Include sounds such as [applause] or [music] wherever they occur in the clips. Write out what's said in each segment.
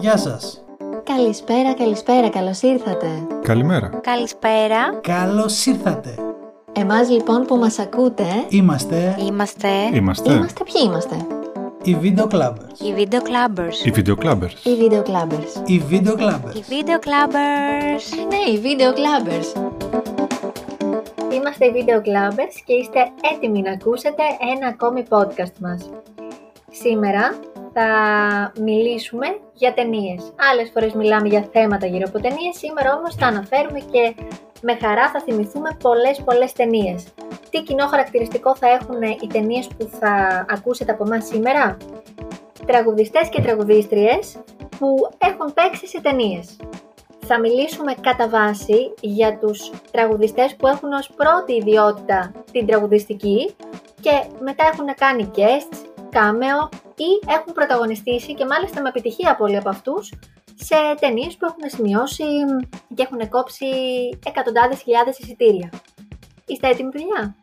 Γεια σας. Καλησπέρα, καλησπέρα, καλώς ήρθατε. Καλημέρα. Καλησπέρα. Καλώς ήρθατε. Εμάς λοιπόν που μας ακούτε, Είμαστε Είμαστε Είμαστε είμαστε ποιοι είμαστε; οι Video Clubbers. οι Video Clubbers. οι Video Clubbers. Οι Video Clubbers. Οι Video Clubbers. Οι Video Clubbers. Ναι, οι Video Clubbers. Είμαστε οι Video Clubbers και είστε έτοιμοι να ακούσετε ένα ακόμη podcast μας. Σήμερα θα μιλήσουμε για ταινίες. Άλλες φορές μιλάμε για θέματα γύρω από ταινίες, σήμερα όμως θα αναφέρουμε και με χαρά θα θυμηθούμε πολλές πολλές ταινίες. Τι κοινό χαρακτηριστικό θα έχουν οι ταινίες που θα ακούσετε από εμάς σήμερα; Τραγουδιστές και τραγουδίστριες που έχουν παίξει σε ταινίες. Θα μιλήσουμε κατά βάση για τους τραγουδιστές που έχουν ως πρώτη ιδιότητα την τραγουδιστική και μετά έχουν κάνει guests, cameo ή έχουν πρωταγωνιστήσει και μάλιστα με επιτυχία πολλοί από αυτούς σε ταινίες που έχουν σημειώσει και έχουν κόψει εκατοντάδες χιλιάδες εισιτήρια. Είστε έτοιμοι παιδιά;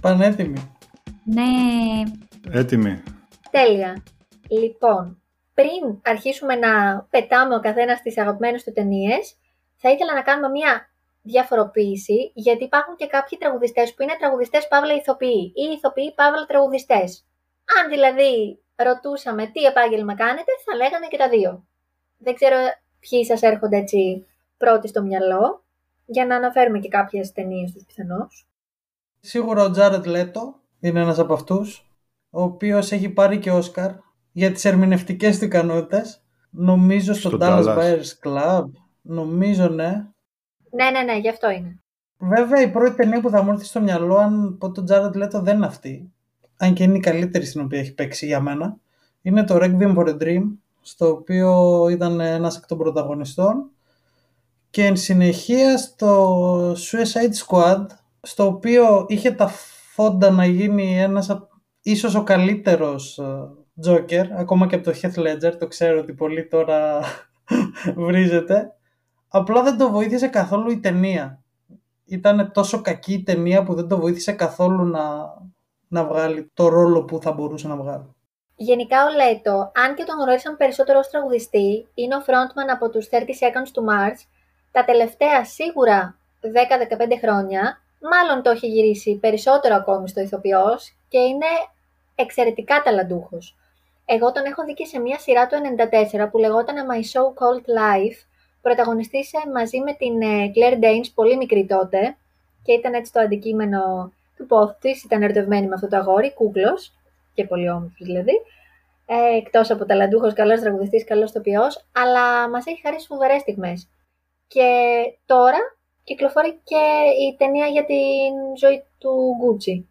Πανέτοιμοι. Ναι. Έτοιμοι. Τέλεια. Λοιπόν, πριν αρχίσουμε να πετάμε ο καθένας τις αγαπημένες του ταινίες, θα ήθελα να κάνουμε μια διαφοροποίηση, γιατί υπάρχουν και κάποιοι τραγουδιστές που είναι τραγουδιστές παύλα ηθοποιοί ή ηθοποιοί παύλα τραγουδιστές. Αν δηλαδή ρωτούσαμε τι επάγγελμα κάνετε, θα λέγανε και τα δύο. Δεν ξέρω ποιοι σας έρχονται έτσι πρώτοι στο μυαλό, για να αναφέρουμε και κάποιες ταινίες τους πιθανώς. Σίγουρα ο Τζάρετ Λέτο είναι ένας από αυτούς, ο οποίος έχει πάρει και Όσκαρ για τις ερμηνευτικές του ικανότητες. Νομίζω στο Στο Dallas Dallas. Buyers Club. Νομίζω ναι. Ναι, ναι, ναι, γι' αυτό είναι. Βέβαια η πρώτη ταινία που θα μου έρθει στο μυαλό αν πω τον Τζάρετ Λέτο δεν είναι αυτή. Αν και είναι η καλύτερη στην οποία έχει παίξει για μένα. Είναι το Requiem for a Dream, στο οποίο ήταν ένας εκ των πρωταγωνιστών. Και εν συνεχεία στο Suicide Squad, στο οποίο είχε τα φόντα να γίνει ένας απ- ίσως ο καλύτερος ε, Joker, ακόμα και από το Heath Ledger, το ξέρω ότι πολύ τώρα [laughs] βρίζεται. Απλά δεν το βοήθησε καθόλου η ταινία. Ήταν τόσο κακή η ταινία που δεν το βοήθησε καθόλου να, να βγάλει το ρόλο που θα μπορούσε να βγάλει. Γενικά ο Λέτο, αν και τον γνωρίσαν περισσότερο ως τραγουδιστή, είναι ο frontman από τους 30 Seconds to Mars, τα τελευταία σίγουρα 10-15 χρόνια, μάλλον το έχει γυρίσει περισσότερο ακόμη στο ηθοποιός και είναι εξαιρετικά ταλαντούχος. Εγώ τον έχω δει και σε μια σειρά του 94 που λεγόταν My So Called Life, πρωταγωνιστήσε μαζί με την ε, Claire Danes, πολύ μικρή τότε, και ήταν έτσι το αντικείμενο του πόθου της, ήταν ερωτευμένη με αυτό το αγόρι, κούκλος, και πολύ όμορφος δηλαδή, ε, εκτός από ταλαντούχος, καλός τραγουδιστής, καλός τοπιός, αλλά μας έχει χαρίσει φοβερές στιγμές. Και τώρα κυκλοφορεί και η ταινία για την ζωή του Γκούτσι.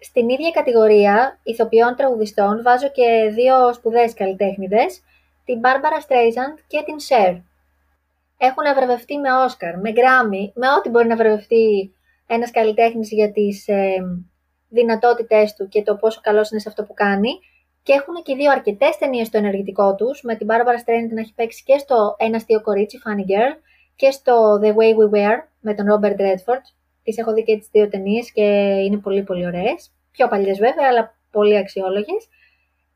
Στην ίδια κατηγορία ηθοποιών τραγουδιστών βάζω και δύο σπουδαίες καλλιτέχνηδες, την Barbara Streisand και την Cher. Έχουν βραβευτεί με Όσκαρ, με Grammy, με ό,τι μπορεί να βραβευτεί ένας καλλιτέχνης για τις ε, δυνατότητές του και το πόσο καλός είναι σε αυτό που κάνει. Και έχουν και οι δύο αρκετές ταινίες στο ενεργητικό τους, με την Barbara Streisand να έχει παίξει και στο Ένα αστείο κορίτσι, Funny Girl, και στο The Way We Were με τον Robert Redford. Τις έχω δει και τις δύο ταινίες και είναι πολύ πολύ ωραίες. Πιο παλιές βέβαια, αλλά πολύ αξιόλογες.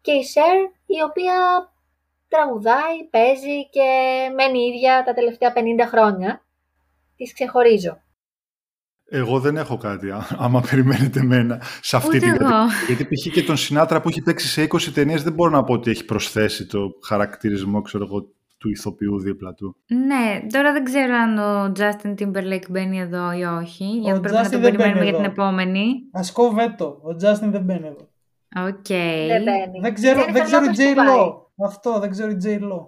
Και η Cher, η οποία τραγουδάει, παίζει και μένει ίδια τα τελευταία 50 χρόνια. Τις ξεχωρίζω. Εγώ δεν έχω κάτι, α- άμα περιμένετε εμένα σε αυτή Ούτε την εγώ. κατηγορία. Γιατί π.χ. και τον Σινάτρα που έχει παίξει σε 20 ταινίες δεν μπορώ να πω ότι έχει προσθέσει το χαρακτηρισμό ξέρω εγώ, του ηθοποιού δίπλα του. Ναι, τώρα δεν ξέρω αν ο Justin Timberlake μπαίνει εδώ ή όχι, γιατί πρέπει να Justin τον δεν περιμένουμε μπαίνει για την εδώ. επόμενη. Ασκώ βέτο. Ο Justin δεν μπαίνει εδώ. Οκ. Δεν μπαίνει. Δεν ξέρω, Jennifer δεν ξέρω η Lopez J. που πάει. Lo. Αυτό, δεν ξέρω η J. Lo.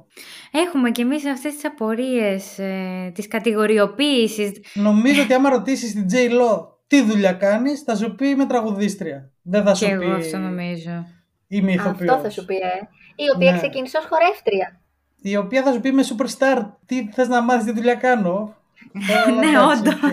Έχουμε κι εμείς αυτές τις απορίες ε, της κατηγοριοποίησης. Νομίζω ότι άμα ρωτήσεις την J. Lo τι δουλειά κάνει, θα σου πει είμαι τραγουδίστρια. Δεν θα σου Και πει. εγώ αυτό νομίζω. Είμαι ηθοποιός. Αυτό θα σου πει, ε. Η οποία Ναι. ξεκίνησε ως χορεύτρια. Η οποία θα σου πει είμαι superstar. Τι θες να μάθεις τι δουλειά κάνω. Ε, [laughs] Ναι, εντάξει, όντως. οκ.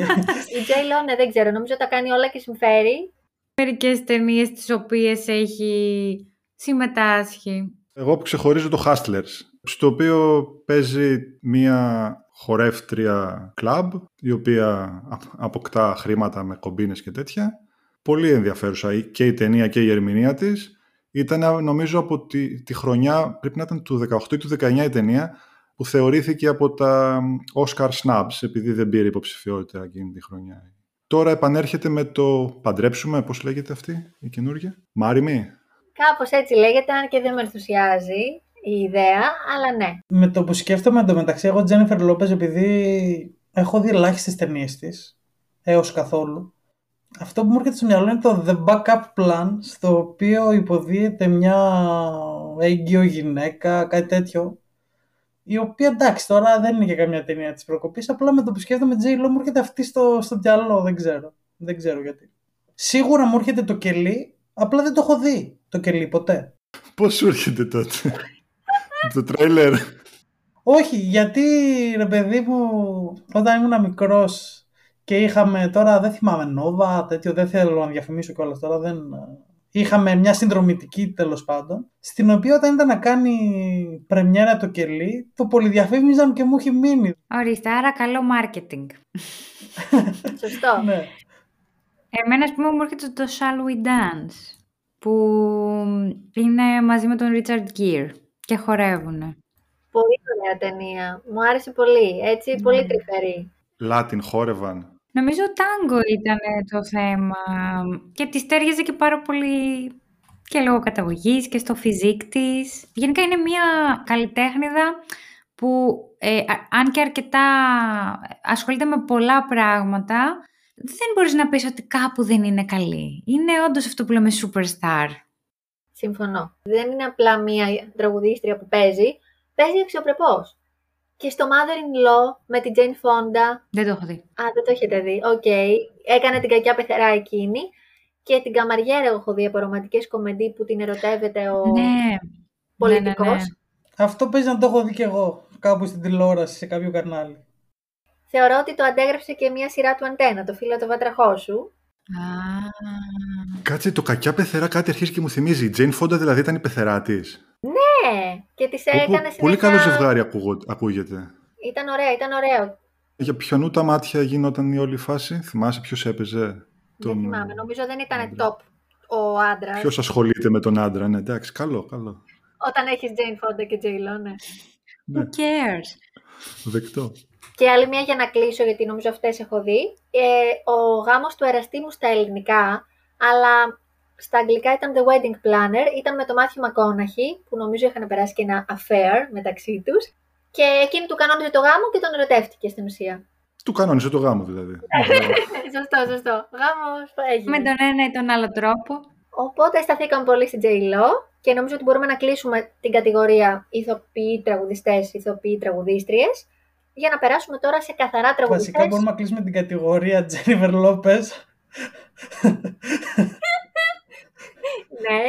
Η J. Lo, ναι, δεν ξέρω. Νομίζω τα κάνει όλα και συμφέρει. Μερικές ταινίες τις οποίες έχει συμμετάσχει. Εγώ που ξεχωρίζω το Hustlers, στο οποίο παίζει μία χορεύτρια κλαμπ, η οποία α- αποκτά χρήματα με κομπίνες και τέτοια. Πολύ ενδιαφέρουσα η- και η ταινία και η ερμηνεία της. Ήταν νομίζω από τη, τη χρονιά, πρέπει να ήταν του 18 ή του 19 η ταινία, που θεωρήθηκε από τα Oscar Snubs, επειδή δεν πήρε υποψηφιότητα εκείνη τη χρονιά. Τώρα επανέρχεται με το «Παντρέψουμε», πώς λέγεται αυτή η καινούργια, Μάριμι. Κάπως έτσι λέγεται, αν και δεν με ενθουσιάζει η ιδέα, αλλά ναι. Με το που σκέφτομαι εντωμεταξύ, εγώ Τζένιφερ Λόπεζ, επειδή έχω δει ελάχιστες ταινίες της, έως καθόλου, αυτό που μου έρχεται στο μυαλό είναι το The Backup Plan, στο οποίο υποδίεται μια έγκυο γυναίκα, κάτι τέτοιο, η οποία εντάξει τώρα δεν είναι και καμιά ταινία της προκοπής, απλά με το που σκέφτομαι J. Lo μου έρχεται αυτή στο, στο μυαλό, δεν ξέρω. Δεν ξέρω γιατί. Σίγουρα μου έρχεται το κελί, απλά δεν το έχω δει το κελί ποτέ. Πώς σου έρχεται τότε, το τρέιλερ. Όχι, γιατί ρε παιδί μου, όταν ήμουν μικρός και είχαμε τώρα, δεν θυμάμαι, Νόβα, τέτοιο, δεν θέλω να διαφημίσω κιόλας τώρα, δεν, είχαμε μια συνδρομητική τέλος πάντων, στην οποία όταν ήταν να κάνει πρεμιέρα το κελί, το πολυδιαφήμιζαν και μου έχει μείνει. Ορίστε, άρα καλό marketing. [laughs] Σωστό. ναι. Εμένα, ας πούμε, μου έρχεται το Shall We Dance, που είναι μαζί με τον Richard Gere και χορεύουν. Πολύ ωραία ταινία. Μου άρεσε πολύ. Έτσι, πολύ τρυφερή. Λάτιν χόρευαν. Νομίζω τάγκο ήταν το θέμα και τη τέριαζε και πάρα πολύ και λόγω καταγωγής και στο φιζίκ της. Γενικά είναι μια καλλιτέχνηδα που ε, αν και αρκετά ασχολείται με πολλά πράγματα, δεν μπορείς να πεις ότι κάπου δεν είναι καλή. Είναι όντως αυτό που λέμε superstar. Συμφωνώ. Δεν είναι απλά μια τραγουδίστρια που παίζει, παίζει αξιοπρεπώς. Και στο Monster-in-Law με την Jane Fonda. Δεν το έχω δει. Α, δεν το έχετε δει. OK. Okay. Έκανε την κακιά πεθερά εκείνη. Και την Καμαριέρα έχω δει από ρομαντικές κομεντί που την ερωτεύεται ο ναι. πολιτικός. Ναι, ναι, ναι. Αυτό παίζει να το έχω δει κι εγώ κάπου στην τηλεόραση σε κάποιο κανάλι. Θεωρώ ότι το αντέγραψε και μια σειρά του Αντέννα, το Φίλα το βάτραχό σου. Α, Κάτσε, το κακιά πεθερά κάτι αρχίζει και μου θυμίζει. Η Τζέιν Φόντα δηλαδή ήταν η πεθερά της. Ναι, και της έκανε συνέχεια... Πολύ καλό ζευγάρι ακούγω, ακούγεται. Ήταν ωραία, ήταν ωραίο. Για ποιονού τα μάτια γινόταν η όλη φάση, θυμάσαι ποιος έπαιζε. Δεν τον... θυμάμαι, νομίζω δεν ήταν top ο άντρας. Ποιος ασχολείται με τον άντρα, ναι, εντάξει, καλό, καλό. Όταν έχεις Jane Fonda και J. Lo, ναι. Who cares; Δεκτό. Και άλλη μια για να κλείσω, γιατί νομίζω αυτές έχω δει. Ε, ο γάμος του εραστή μου στα ελληνικά, αλλά στα αγγλικά ήταν The Wedding Planner, ήταν με το Μάθιο Μακόναχη, που νομίζω είχαν περάσει και ένα affair μεταξύ τους. Και εκείνη του κανόνιζε το γάμο και τον ερωτεύτηκε στην ουσία. Του κανόνιζε το γάμο δηλαδή. [laughs] σωστό, σωστό. Γάμος έγινε. Με τον ένα ή τον άλλο τρόπο. Οπότε σταθήκαμε πολύ στην J-Lo και νομίζω ότι μπορούμε να κλείσουμε την κατηγορία ηθοποιοί τραγουδιστές, ηθοποιοί τραγουδίστριες για να περάσουμε τώρα σε καθαρά τραγουδιστές. Βασικά μπορούμε να κλείσουμε την κατηγορία Jennifer Lopez. [laughs] ναι,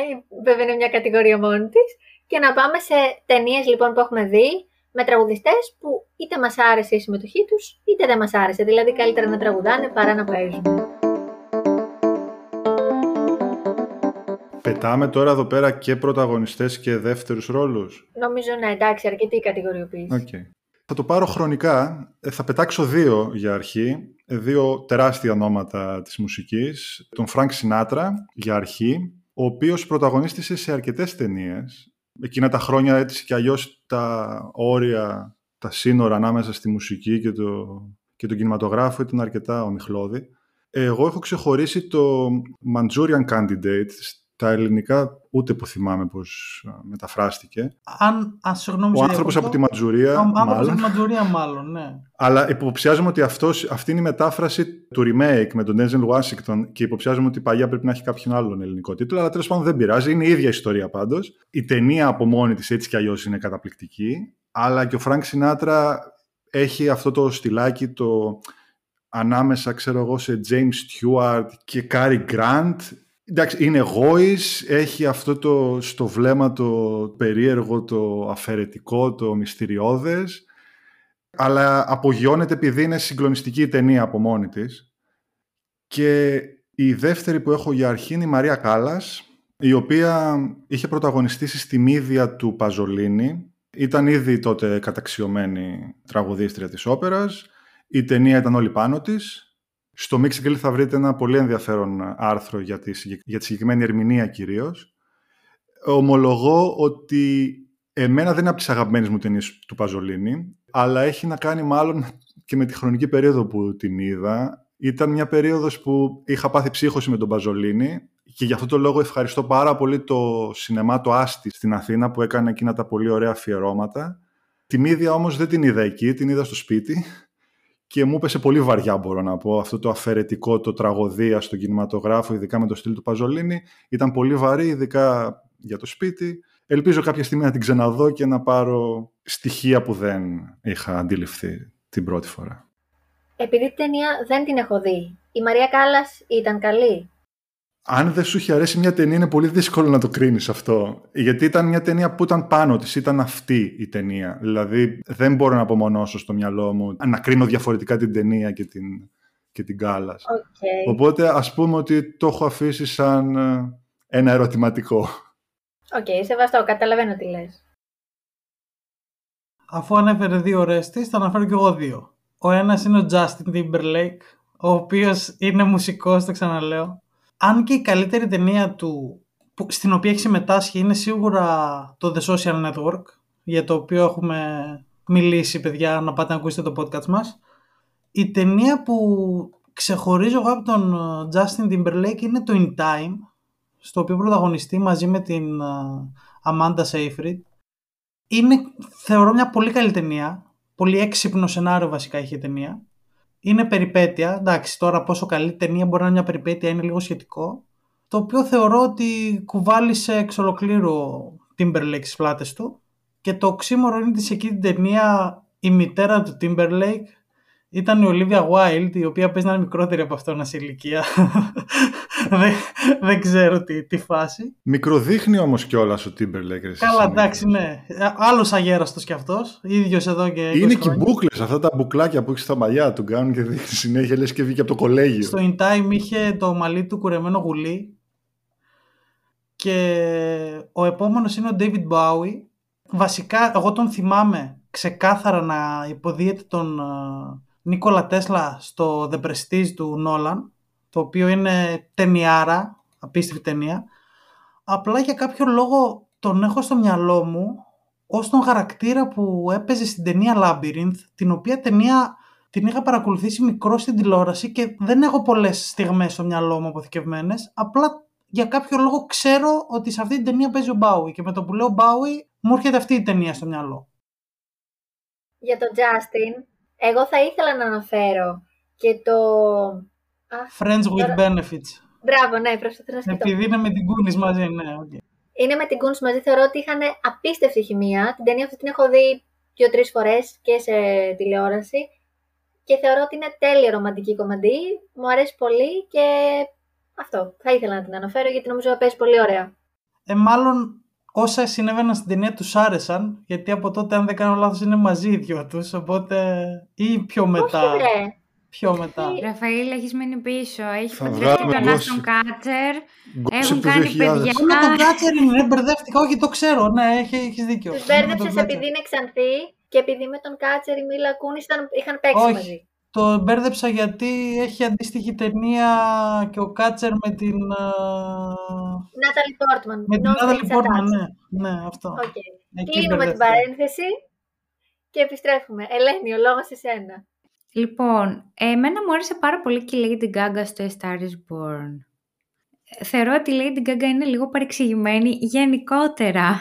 βέβαια είναι μια κατηγορία μόνη της. Και να πάμε σε ταινίες λοιπόν που έχουμε δει με τραγουδιστές που είτε μας άρεσε η συμμετοχή τους, είτε δεν μας άρεσε. Δηλαδή καλύτερα να τραγουδάνε παρά να παίζουν. Πετάμε τώρα εδώ πέρα και πρωταγωνιστές και δεύτερους ρόλους. Νομίζω ναι, εντάξει, αρκετή η κατηγοριοποίηση. Okay. Θα το πάρω χρονικά. Ε, θα πετάξω δύο για αρχή. Ε, δύο τεράστια ονόματα της μουσικής. Τον Φρανκ Σινάτρα για αρχή, ο οποίος πρωταγωνίστησε σε αρκετές ταινίες. Εκείνα τα χρόνια έτσι και αλλιώς τα όρια, τα σύνορα ανάμεσα στη μουσική και, το, και τον κινηματογράφο ήταν αρκετά ομιχλώδη. Εγώ έχω ξεχωρίσει το Manchurian Candidate τα ελληνικά ούτε που θυμάμαι πώς μεταφράστηκε. Αν, α, συγγνώμη, Ο άνθρωπος από τη Μαντζουρία, Α, μάλλον. από τη Μαντζουρία μάλλον, ναι. Αλλά υποψιάζομαι ότι αυτός, αυτή είναι η μετάφραση του remake με τον Denzel Washington και υποψιάζομαι ότι παλιά πρέπει να έχει κάποιον άλλον ελληνικό τίτλο, αλλά τέλος πάντων δεν πειράζει, είναι η ίδια ιστορία πάντως. Η ταινία από μόνη της έτσι κι αλλιώς είναι καταπληκτική, αλλά και ο Φρανκ Σινάτρα έχει αυτό το στυλάκι, το ανάμεσα, ξέρω εγώ, σε James Stewart και Cary Grant Εντάξει, είναι γόης, έχει αυτό το στο βλέμμα το περίεργο, το αφαιρετικό, το μυστηριώδες, αλλά απογειώνεται επειδή είναι συγκλονιστική η ταινία από μόνη της. Και η δεύτερη που έχω για αρχή είναι η Μαρία Κάλλας, η οποία είχε πρωταγωνιστήσει στη μύδια του Παζολίνη. Ήταν ήδη τότε καταξιωμένη τραγουδίστρια της όπερας. Η ταινία ήταν όλη πάνω της στο Mixing θα βρείτε ένα πολύ ενδιαφέρον άρθρο για τη, για τη συγκεκριμένη ερμηνεία κυρίως. ομολογώ ότι εμένα δεν είναι από τις αγαπημένες μου ταινίες του Παζολίνη, αλλά έχει να κάνει μάλλον και με τη χρονική περίοδο που την είδα. Ήταν μια περίοδος που είχα πάθει ψύχωση με τον Παζολίνη και γι' αυτό το λόγο ευχαριστώ πάρα πολύ το σινεμά το Άστι στην Αθήνα που έκανε εκείνα τα πολύ ωραία αφιερώματα. Τη μύδια όμως δεν την είδα εκεί, την είδα στο σπίτι και μου έπεσε πολύ βαριά μπορώ να πω αυτό το αφαιρετικό, το τραγωδία στον κινηματογράφο, ειδικά με το στυλ του Παζολίνη. Ήταν πολύ βαρύ, ειδικά για το σπίτι. Ελπίζω κάποια στιγμή να την ξαναδώ και να πάρω στοιχεία που δεν είχα αντιληφθεί την πρώτη φορά. Επειδή την ταινία δεν την έχω δει, η Μαρία Κάλλας ήταν καλή; Αν δεν σου είχε αρέσει μια ταινία, είναι πολύ δύσκολο να το κρίνεις αυτό. Γιατί ήταν μια ταινία που ήταν πάνω της, ήταν αυτή η ταινία. Δηλαδή, δεν μπορώ να απομονώσω στο μυαλό μου να κρίνω διαφορετικά την ταινία και την, και την Κάλλα. Okay. Οπότε, ας πούμε ότι το έχω αφήσει σαν ε, ένα ερωτηματικό. OK, okay, σεβαστό, καταλαβαίνω τι λες. Αφού ανέφερε δύο ο Ορέστης, θα αναφέρω κι εγώ δύο. Ο ένας είναι ο Justin Timberlake, ο οποίος είναι μουσικός, το ξαναλέω αν και η καλύτερη ταινία του στην οποία έχει συμμετάσχει είναι σίγουρα το The Social Network για το οποίο έχουμε μιλήσει παιδιά να πάτε να ακούσετε το podcast μας. Η ταινία που ξεχωρίζω εγώ από τον ε, Justin Timberlake είναι το In Time στο οποίο πρωταγωνιστεί μαζί με την ε, Amanda Seyfried. Είναι θεωρώ μια πολύ καλή ταινία. Πολύ έξυπνο σενάριο βασικά έχει η ταινία είναι περιπέτεια. Εντάξει, τώρα πόσο καλή ταινία μπορεί να είναι μια περιπέτεια είναι λίγο σχετικό. Το οποίο θεωρώ ότι κουβάλισε εξ ολοκλήρου Timberlake στις πλάτες του. Και το οξύμορο είναι ότι σε εκείνη την ταινία η μητέρα του Timberlake ήταν η Olivia Wilde, η οποία παίζει να είναι μικρότερη από αυτόν σε ηλικία. [laughs] δεν, δεν ξέρω τι, τι φάση. Μικροδείχνει όμως κιόλας ο Timberlake. Καλά, εντάξει, ναι. Άλλος αγέραστος κι αυτός. ίδιος εδώ και. Είναι και οι μπουκλες, αυτά τα μπουκλάκια που έχεις στα μαλλιά του κάνουν και δείχνει συνέχεια λες και βγήκε από το κολέγιο. Στο In Time είχε το μαλλί του κουρεμένο γουλί. Και ο επόμενος είναι ο David Bowie. Βασικά, εγώ τον θυμάμαι ξεκάθαρα να υποδίεται τον ε, Νίκολα Τέσλα στο The Prestige του Νόλαν, το οποίο είναι ταινιάρα, απίστευτη ταινία. Απλά για κάποιο λόγο τον έχω στο μυαλό μου ως τον χαρακτήρα που έπαιζε στην ταινία Labyrinth, την οποία ταινία την είχα παρακολουθήσει μικρό στην τηλεόραση και δεν έχω πολλές στιγμές στο μυαλό μου αποθηκευμένες, απλά για κάποιο λόγο ξέρω ότι σε αυτή την ταινία παίζει ο Μπάουι και με το που λέω Μπάουι μου έρχεται αυτή η ταινία στο μυαλό. Για τον Justin, εγώ θα ήθελα να αναφέρω και το... Friends with benefits. Μπράβο, ναι, προσπαθώ να σκεφτώ. Επειδή είναι με την Goonies μαζί, ναι, okay. Είναι με την Goonies μαζί, θεωρώ ότι είχαν απίστευτη χημεία. Την ταινία αυτή την έχω δει δύο-τρεις φορές και σε τηλεόραση και θεωρώ ότι είναι τέλεια ρομαντική κομμαντή. Μου αρέσει πολύ και αυτό. Θα ήθελα να την αναφέρω γιατί νομίζω ότι παίζει πολύ ωραία. Ε, μάλλον όσα συνέβαιναν στην ταινία τους άρεσαν, γιατί από τότε, αν δεν κάνω λάθος, είναι μαζί οι δυο τους. Οπότε. ή πιο μετά. Όχι, ρε. Πιο μετά. Ραφαήλ, έχεις μείνει πίσω. Έχεις παντρευτεί τον Άστον Κάτσερ. Έχουν κάνει παιδιά. Με τον Κάτσερ είναι, μπερδεύτηκα. Όχι, το ξέρω. Ναι, έχει δίκιο. Τους μπέρδεψες επειδή είναι ξανθή και επειδή με τον Κάτσερ η Μίλα Κούνη είχαν παίξει Όχι. μαζί. Το μπέρδεψα γιατί έχει αντίστοιχη ταινία και ο Κάτσερ με την... Νάταλι Πόρτμαν. Με την Νάταλι Πόρτμαν, ναι. ναι, αυτό. Okay. Κλείνουμε την παρένθεση και επιστρέφουμε. Ελένη, ο λόγος σε σένα. Λοιπόν, εμένα μου άρεσε πάρα πολύ και η Lady Gaga στο A Star is Born. Θεωρώ ότι η Lady Gaga είναι λίγο παρεξηγημένη γενικότερα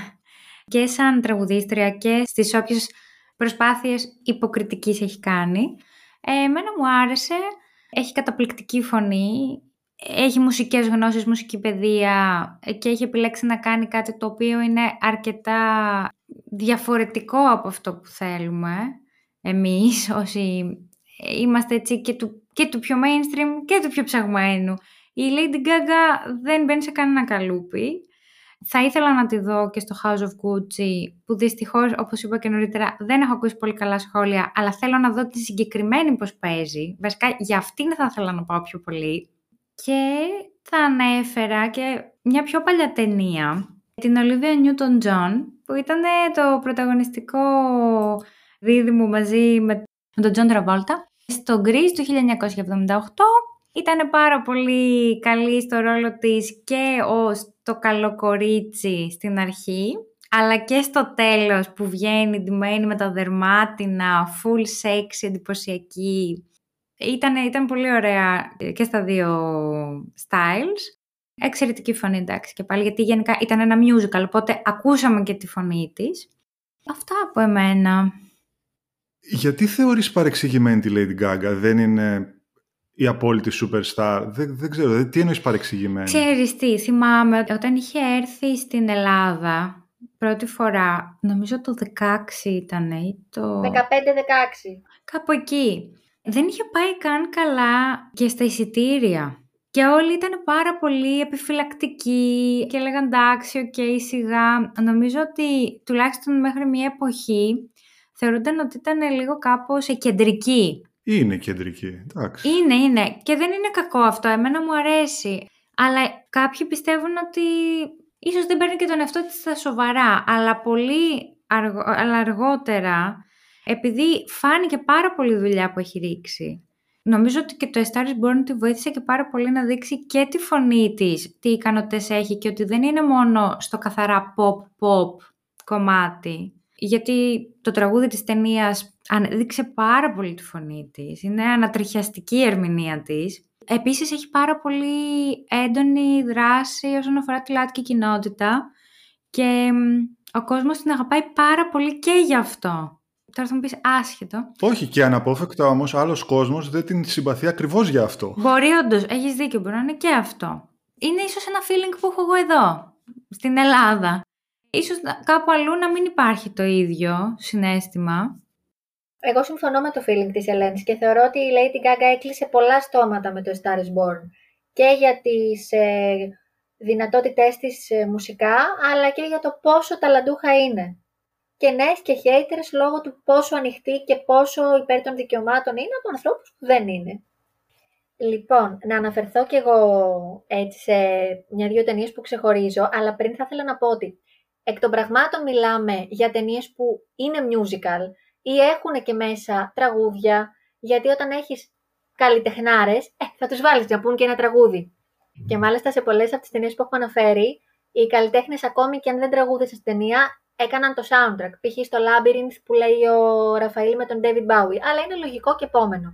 και σαν τραγουδίστρια και στις όποιες προσπάθειες υποκριτικής έχει κάνει. Ε, εμένα μου άρεσε, έχει καταπληκτική φωνή, έχει μουσικές γνώσεις, μουσική παιδεία και έχει επιλέξει να κάνει κάτι το οποίο είναι αρκετά διαφορετικό από αυτό που θέλουμε εμείς [laughs] όσοι είμαστε έτσι και του, και του πιο mainstream και του πιο ψαγμένου. Η Lady Gaga δεν μπαίνει σε κανένα καλούπι θα ήθελα να τη δω και στο House of Gucci, που δυστυχώς, όπως είπα και νωρίτερα, δεν έχω ακούσει πολύ καλά σχόλια, αλλά θέλω να δω τη συγκεκριμένη πώς παίζει. Βασικά, για αυτήν θα ήθελα να πάω πιο πολύ. Και θα ανέφερα και μια πιο παλιά ταινία, την Olivia Newton-John, που ήταν το πρωταγωνιστικό δίδυμο μαζί με τον John Travolta, στο Grease του 1978. Ήταν πάρα πολύ καλή στο ρόλο της και ως στο καλοκορίτσι στην αρχή, αλλά και στο τέλος που βγαίνει ντυμένη με τα δερμάτινα, full sexy, εντυπωσιακή. Ήταν, ήταν πολύ ωραία και στα δύο styles. Εξαιρετική φωνή, εντάξει, και πάλι, γιατί γενικά ήταν ένα musical, οπότε ακούσαμε και τη φωνή της. Αυτά από εμένα. Γιατί θεωρείς παρεξηγημένη τη Lady Gaga, δεν είναι η απόλυτη superstar. Δεν, δεν ξέρω, τι εννοείς παρεξηγημένη; Ξέρεις τι, θυμάμαι όταν είχε έρθει στην Ελλάδα πρώτη φορά, νομίζω το 16 ήταν ή το... 15-16. Κάπου εκεί. Δεν είχε πάει καν καλά και στα εισιτήρια. Και όλοι ήταν πάρα πολύ επιφυλακτικοί και έλεγαν εντάξει, ok, okay, σιγά. Νομίζω ότι τουλάχιστον μέχρι μια εποχή θεωρούνταν ότι ήταν λίγο κάπως κεντρική. Είναι κεντρική, εντάξει. Είναι, είναι. Και δεν είναι κακό αυτό, εμένα μου αρέσει. Αλλά κάποιοι πιστεύουν ότι ίσως δεν παίρνει και τον εαυτό της στα σοβαρά. Αλλά πολύ αργο... αλλά αργότερα, επειδή φάνηκε πάρα πολύ δουλειά που έχει ρίξει, Νομίζω ότι και το A Star is Born τη βοήθησε και πάρα πολύ να δείξει και τη φωνή της, τι ικανότητες έχει και ότι δεν είναι μόνο στο καθαρά pop-pop κομμάτι. Γιατί το τραγούδι της ταινίας δείξε πάρα πολύ τη φωνή της. Είναι ανατριχιαστική η ερμηνεία της. Επίσης έχει πάρα πολύ έντονη δράση όσον αφορά τη λάτκη κοινότητα και ο κόσμος την αγαπάει πάρα πολύ και γι' αυτό. Τώρα θα μου πεις άσχετο. Όχι, και αναπόφευκτα όμως άλλος κόσμος δεν την συμπαθεί ακριβώς για αυτό. Μπορεί όντως, έχεις δίκιο, μπορεί να είναι και αυτό. Είναι ίσως ένα feeling που έχω εγώ εδώ, στην Ελλάδα. Ίσως κάπου αλλού να μην υπάρχει το ίδιο συνέστημα. Εγώ συμφωνώ με το feeling της Ελένης και θεωρώ ότι η Lady Gaga έκλεισε πολλά στόματα με το Star is Born. Και για τις ε, δυνατότητές της ε, μουσικά, αλλά και για το πόσο ταλαντούχα είναι και νέες και haters λόγω του πόσο ανοιχτή και πόσο υπέρ των δικαιωμάτων είναι από ανθρώπους που δεν είναι. Λοιπόν, να αναφερθώ κι εγώ έτσι σε μια-δυο ταινίες που ξεχωρίζω, αλλά πριν θα ήθελα να πω ότι εκ των πραγμάτων μιλάμε για ταινίες που είναι musical ή έχουν και μέσα τραγούδια, γιατί όταν έχεις καλλιτεχνάρες, ε, θα τους βάλεις να πούν και ένα τραγούδι. Και μάλιστα σε πολλές από τις ταινίες που έχω αναφέρει, οι καλλιτέχνες, ακόμη και αν δεν τραγούδισαν στην ταινία, έκαναν το soundtrack, π.χ. στο Labyrinth που λέει ο Ραφαήλ με τον David Bowie, αλλά είναι λογικό και επόμενο.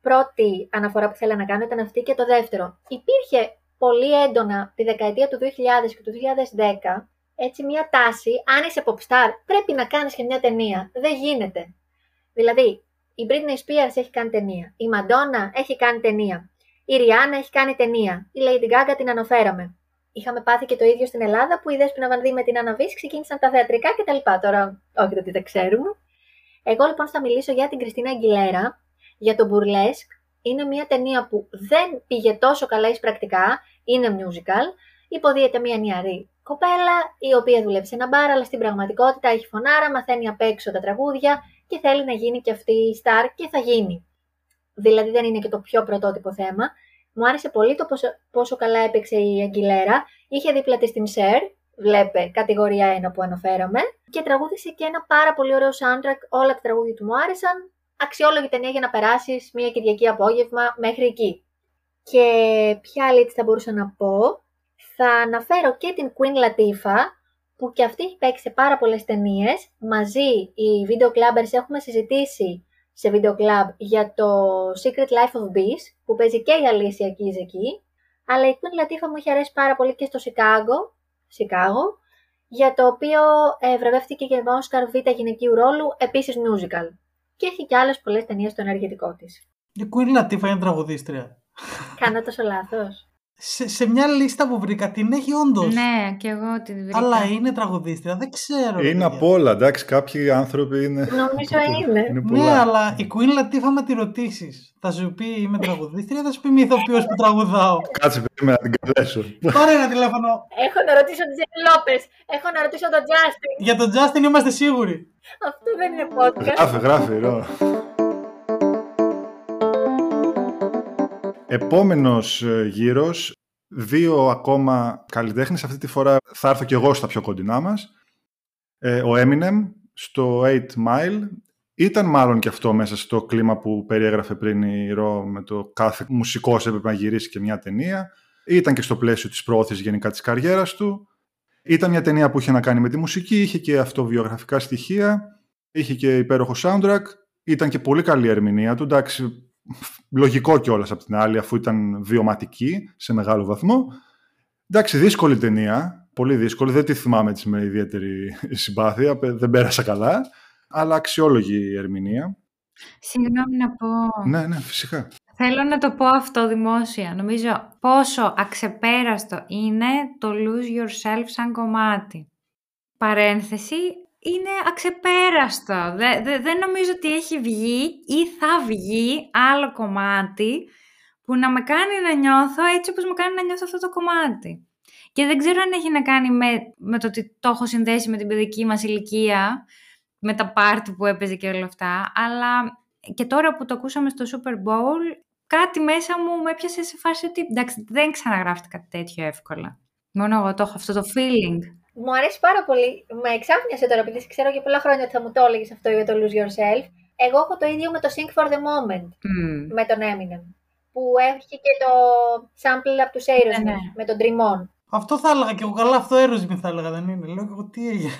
Πρώτη αναφορά που θέλω να κάνω ήταν αυτή και το δεύτερο. Υπήρχε πολύ έντονα τη δεκαετία του 2000 και του 2010 έτσι μια τάση, αν είσαι pop star, πρέπει να κάνεις και μια ταινία. Δεν γίνεται. Δηλαδή, η Britney Spears έχει κάνει ταινία, η Madonna έχει κάνει ταινία, η Rihanna έχει κάνει ταινία, η Lady Gaga την αναφέραμε. Είχαμε πάθει και το ίδιο στην Ελλάδα που η Δέσποινα Βανδύ με την Αναβίση ξεκίνησαν τα θεατρικά κτλ. Τώρα, όχι ότι δεν ξέρουμε. Εγώ λοιπόν θα μιλήσω για την Κριστίνα Αγγιλέρα, για το Burlesque. Είναι μια ταινία που δεν πήγε τόσο καλά εις πρακτικά, είναι musical. Υποδίεται μια νεαρή κοπέλα, η οποία δουλεύει σε ένα μπαρ, αλλά στην πραγματικότητα έχει φωνάρα, μαθαίνει απ' έξω τα τραγούδια και θέλει να γίνει και αυτή η star και θα γίνει. Δηλαδή δεν είναι και το πιο πρωτότυπο θέμα. Μου άρεσε πολύ το πόσο, πόσο καλά έπαιξε η Αγγιλέρα. Είχε δίπλα της την Σερ, βλέπε, κατηγορία 1 που αναφέραμε, και τραγούδισε και ένα πάρα πολύ ωραίο soundtrack. Όλα τα τραγούδια του μου άρεσαν. Αξιόλογη ταινία για να περάσεις μια Κυριακή απόγευμα μέχρι εκεί. Και ποια άλλη θα μπορούσα να πω. Θα αναφέρω και την Queen Latifah, που και αυτή έχει παίξει σε πάρα πολλές ταινίες. Μαζί οι video clubbers έχουμε συζητήσει σε βίντεο κλαμπ για το Secret Life of Bees, που παίζει και η Alicia Keys εκεί, αλλά η Queen Latifah μου είχε αρέσει πάρα πολύ και στο Σικάγο, Σικάγο για το οποίο ε, βραβεύτηκε για τον Oscar Β γυναικείου ρόλου, επίσης musical. Και έχει και άλλες πολλές ταινίες στο ενεργητικό της. Η Queen Latifah είναι τραγουδίστρια. Κάνω τόσο λάθος σε, σε μια λίστα που βρήκα την έχει όντως. Ναι, και εγώ την βρήκα. Αλλά είναι τραγουδίστρια, δεν ξέρω. Είναι από όλα, εντάξει. Κάποιοι άνθρωποι είναι. Νομίζω είναι. [laughs] είναι ναι, αλλά η Queen Latifah με τη ρωτήσεις. Θα σου πει είμαι τραγουδίστρια, θα σου πει είμαι ηθοποιός που τραγουδάω. Κάτσε περίμενα να την καλέσω. Πάρε ένα τηλέφωνο. Έχω να ρωτήσω τον Τζέι Λόπες. Έχω να ρωτήσω τον Τζάστιν. Για τον Τζάστιν είμαστε σίγουροι. Αυτό δεν είναι podcast. Γράφε, γράφε, ρο. Επόμενος ε, γύρος, δύο ακόμα καλλιτέχνες. Αυτή τη φορά θα έρθω και εγώ στα πιο κοντινά μας. Ε, ο Eminem στο 8 Mile. Ήταν μάλλον και αυτό μέσα στο κλίμα που περιέγραφε πριν η Ρο με το κάθε μουσικός έπρεπε να γυρίσει και μια ταινία. Ήταν και στο πλαίσιο της πρόθεσης γενικά της καριέρας του. Ήταν μια ταινία που είχε να κάνει με τη μουσική, είχε και αυτοβιογραφικά στοιχεία, είχε και υπέροχο soundtrack, ήταν και πολύ καλή η ερμηνεία του, εντάξει, λογικό κιόλας από την άλλη, αφού ήταν βιωματική σε μεγάλο βαθμό. Εντάξει, δύσκολη ταινία, πολύ δύσκολη, δεν τη θυμάμαι έτσι με ιδιαίτερη συμπάθεια, δεν πέρασα καλά, αλλά αξιόλογη η ερμηνεία. Συγγνώμη να πω. Ναι, ναι, φυσικά. Θέλω να το πω αυτό δημόσια. Νομίζω πόσο αξεπέραστο είναι το lose yourself σαν κομμάτι. Παρένθεση, είναι αξεπέραστο. Δεν, νομίζω ότι έχει βγει ή θα βγει άλλο κομμάτι που να με κάνει να νιώθω έτσι όπως με κάνει να νιώθω αυτό το κομμάτι. Και δεν ξέρω αν έχει να κάνει με, με το ότι το έχω συνδέσει με την παιδική μας ηλικία, με τα πάρτι που έπαιζε και όλα αυτά, αλλά και τώρα που το ακούσαμε στο Super Bowl, κάτι μέσα μου με έπιασε σε φάση ότι εντάξει, δεν ξαναγράφεται κάτι τέτοιο εύκολα. Μόνο εγώ το έχω αυτό το feeling. Μου αρέσει πάρα πολύ. Με εξάφνιασε τώρα, επειδή ξέρω για πολλά χρόνια ότι θα μου το έλεγες αυτό για το Lose Yourself. Εγώ έχω το ίδιο με το Sing for the Moment με τον Eminem. Που έχει και το sample από τους Aerosmith ναι, ναι. με τον Dream On. Αυτό θα έλεγα και εγώ καλά, αυτό Aerosmith θα έλεγα, δεν είναι. Λέω εγώ τι έγινε.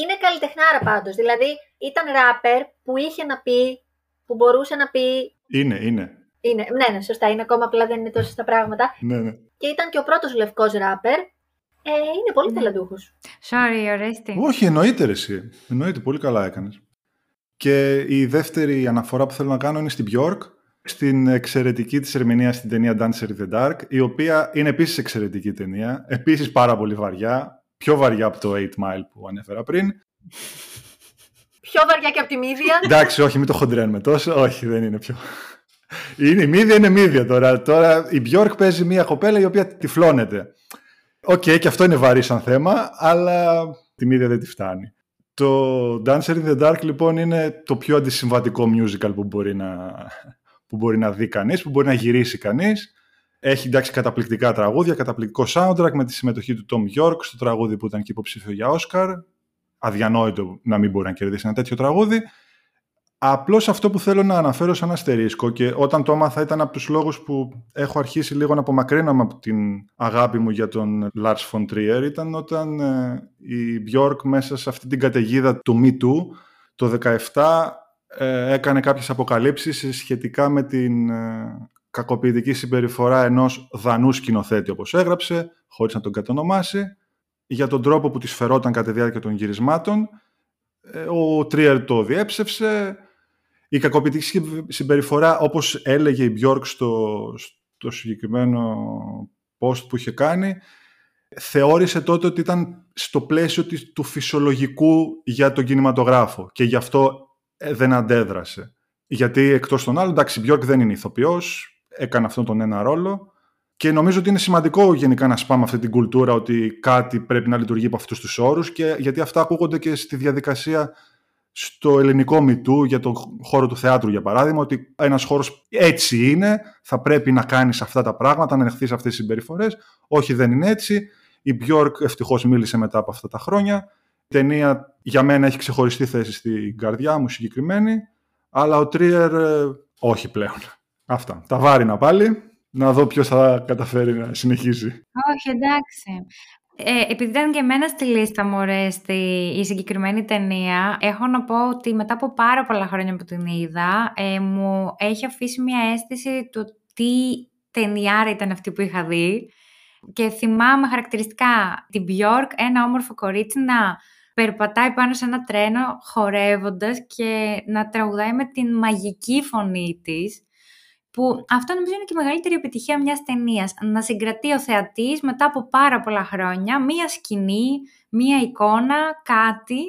Είναι καλλιτεχνάρα πάντως. Δηλαδή ήταν rapper που είχε να πει, που μπορούσε να πει. Είναι, είναι. Είναι, ναι, ναι, σωστά. Είναι ακόμα απλά δεν είναι τόσο στα πράγματα. Ναι, ναι. Και ήταν και ο πρώτος λευκός ράπερ ε, είναι πολύ ταλαντούχος. Sorry, Ορέστη. Όχι, εννοείται ρε, εσύ. Εννοείται, πολύ καλά έκανες. Και η δεύτερη αναφορά που θέλω να κάνω είναι στην Bjork, στην εξαιρετική της ερμηνεία στην ταινία Dancer in the Dark, η οποία είναι επίσης εξαιρετική ταινία, επίσης πάρα πολύ βαριά, πιο βαριά από το 8 Mile που ανέφερα πριν. Πιο βαριά και από τη Μύδια. Εντάξει, όχι, μην το χοντρένουμε τόσο. Όχι, δεν είναι πιο. Είναι, η Μύδια είναι Μύδια τώρα. Τώρα η Bjork παίζει μια κοπέλα η οποία τυφλώνεται. OK, okay, και αυτό είναι βαρύ σαν θέμα, αλλά τη Μήδεια δεν τη φτάνει. Το Dancer in the Dark λοιπόν είναι το πιο αντισυμβατικό musical που μπορεί να, που μπορεί να δει κανείς, που μπορεί να γυρίσει κανείς. Έχει εντάξει καταπληκτικά τραγούδια, καταπληκτικό soundtrack με τη συμμετοχή του Thom Yorke στο τραγούδι που ήταν και υποψήφιο για Oscar. Αδιανόητο να μην μπορεί να κερδίσει ένα τέτοιο τραγούδι. Απλώς αυτό που θέλω να αναφέρω σαν αστερίσκο και όταν το έμαθα ήταν από τους λόγους που έχω αρχίσει λίγο να απομακρύνομαι από την αγάπη μου για τον Lars von Trier ήταν όταν ε, η Björk μέσα σε αυτή την καταιγίδα του Me Too το 17 ε, έκανε κάποιες αποκαλύψεις σχετικά με την ε, κακοποιητική συμπεριφορά ενός δανού σκηνοθέτη όπως έγραψε, χωρίς να τον κατονομάσει, για τον τρόπο που της φερόταν κατά τη διάρκεια των γυρισμάτων. Ε, ο Τρίερ το διέψευσε, η κακοποιητική συμπεριφορά, όπως έλεγε η Björk στο, στο συγκεκριμένο post που είχε κάνει, θεώρησε τότε ότι ήταν στο πλαίσιο του φυσιολογικού για τον κινηματογράφο και γι' αυτό ε, δεν αντέδρασε. Γιατί εκτός των άλλων, εντάξει, η Björk δεν είναι ηθοποιός, έκανε αυτόν τον ένα ρόλο και νομίζω ότι είναι σημαντικό γενικά να σπάμε αυτή την κουλτούρα ότι κάτι πρέπει να λειτουργεί από αυτούς τους όρους και γιατί αυτά ακούγονται και στη διαδικασία στο ελληνικό μητού για τον χώρο του θεάτρου για παράδειγμα ότι ένας χώρος έτσι είναι, θα πρέπει να κάνεις αυτά τα πράγματα, να ανεχθείς αυτές τις συμπεριφορές. Όχι δεν είναι έτσι. Η Björk ευτυχώς μίλησε μετά από αυτά τα χρόνια. Η ταινία για μένα έχει ξεχωριστή θέση στην καρδιά μου συγκεκριμένη, αλλά ο Τρίερ ε, όχι πλέον. Αυτά. Τα βάρινα πάλι. Να δω ποιος θα καταφέρει να συνεχίσει. Όχι, εντάξει. Ε, επειδή ήταν και εμένα στη λίστα μου στη, η συγκεκριμένη ταινία, έχω να πω ότι μετά από πάρα πολλά χρόνια που την είδα, ε, μου έχει αφήσει μια αίσθηση του τι ταινιάρα ήταν αυτή που είχα δει. Και θυμάμαι χαρακτηριστικά την Björk, ένα όμορφο κορίτσι να περπατάει πάνω σε ένα τρένο χορεύοντας και να τραγουδάει με την μαγική φωνή της που αυτό νομίζω είναι και η μεγαλύτερη επιτυχία μιας ταινίας. Να συγκρατεί ο θεατής μετά από πάρα πολλά χρόνια μία σκηνή, μία εικόνα, κάτι,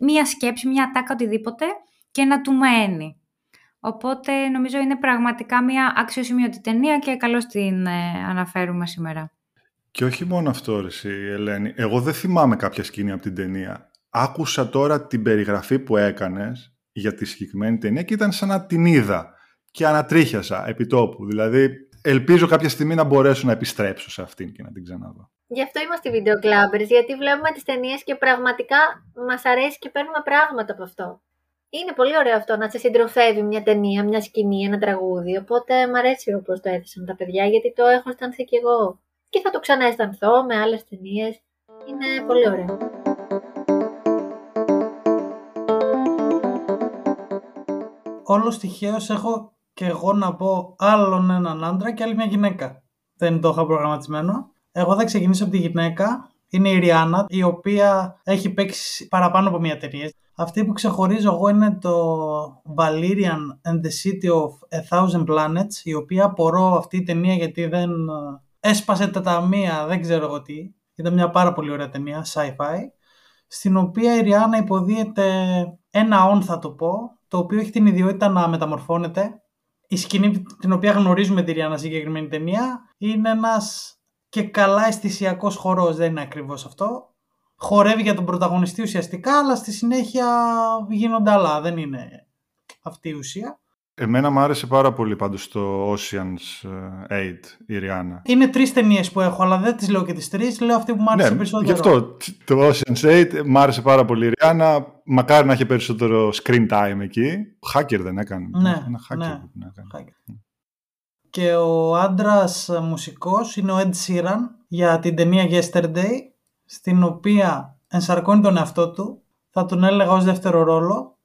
μία σκέψη, μία τάκα, οτιδήποτε και να του μένει. Οπότε νομίζω είναι πραγματικά μια αξιοσημείωτη ταινία και καλώς την ε, αναφέρουμε σήμερα. Και όχι μόνο αυτό, ρε, Ελένη. Εγώ δεν θυμάμαι κάποια σκηνή από την ταινία. Άκουσα τώρα την περιγραφή που έκανες για τη συγκεκριμένη ταινία και ήταν σαν να την είδα και ανατρίχιασα επί τόπου. Δηλαδή, ελπίζω κάποια στιγμή να μπορέσω να επιστρέψω σε αυτήν και να την ξαναδώ. Γι' αυτό είμαστε video clubbers, γιατί βλέπουμε τις ταινίες και πραγματικά μας αρέσει και παίρνουμε πράγματα από αυτό. Είναι πολύ ωραίο αυτό να σε συντροφεύει μια ταινία, μια σκηνή, ένα τραγούδι. Οπότε μου αρέσει όπω το έθεσαν τα παιδιά, γιατί το έχω αισθανθεί κι εγώ. και θα το ξανααισθανθώ με άλλες ταινίες. Είναι πολύ ωραίο. Όλος τυχαίως έχω και εγώ να πω άλλον έναν άντρα και άλλη μια γυναίκα. Δεν το είχα προγραμματισμένο. Εγώ θα ξεκινήσω από τη γυναίκα. Είναι η Ριάννα, η οποία έχει παίξει παραπάνω από μια ταινία. Αυτή που ξεχωρίζω εγώ είναι το Valerian and the City of a Thousand Planets, η οποία απορώ αυτή η ταινία γιατί δεν ε, έσπασε τα ταμεία, δεν ξέρω εγώ τι. Ήταν μια πάρα πολύ ωραία ταινία, sci-fi, στην οποία η Ριάννα υποδίεται ένα όν θα το πω, το οποίο έχει την ιδιότητα να μεταμορφώνεται. Η σκηνή την οποία γνωρίζουμε τη Ριάννα συγκεκριμένη ταινία είναι ένας και καλά αισθησιακός χορός, δεν είναι ακριβώς αυτό. Χορεύει για τον πρωταγωνιστή ουσιαστικά, αλλά στη συνέχεια γίνονται άλλα, δεν είναι αυτή η ουσία. Εμένα μου άρεσε πάρα πολύ πάντως το Ocean's 8 ε, η Ριάννα. Είναι τρεις ταινίες που έχω, αλλά δεν τις λέω και τις τρεις. Λέω αυτή που μου άρεσε ναι, περισσότερο. Γι' αυτό το Ocean's 8 μου άρεσε πάρα πολύ η Ριάννα. Μακάρι να είχε περισσότερο screen time εκεί. Hacker δεν έκανε. Ναι, Ένα hacker ναι. δεν έκανε. Hacker. Και ο άντρας μουσικός είναι ο Ed Sheeran για την ταινία Yesterday, στην οποία ενσαρκώνει τον εαυτό του. Θα τον έλεγα ως δεύτερο ρόλο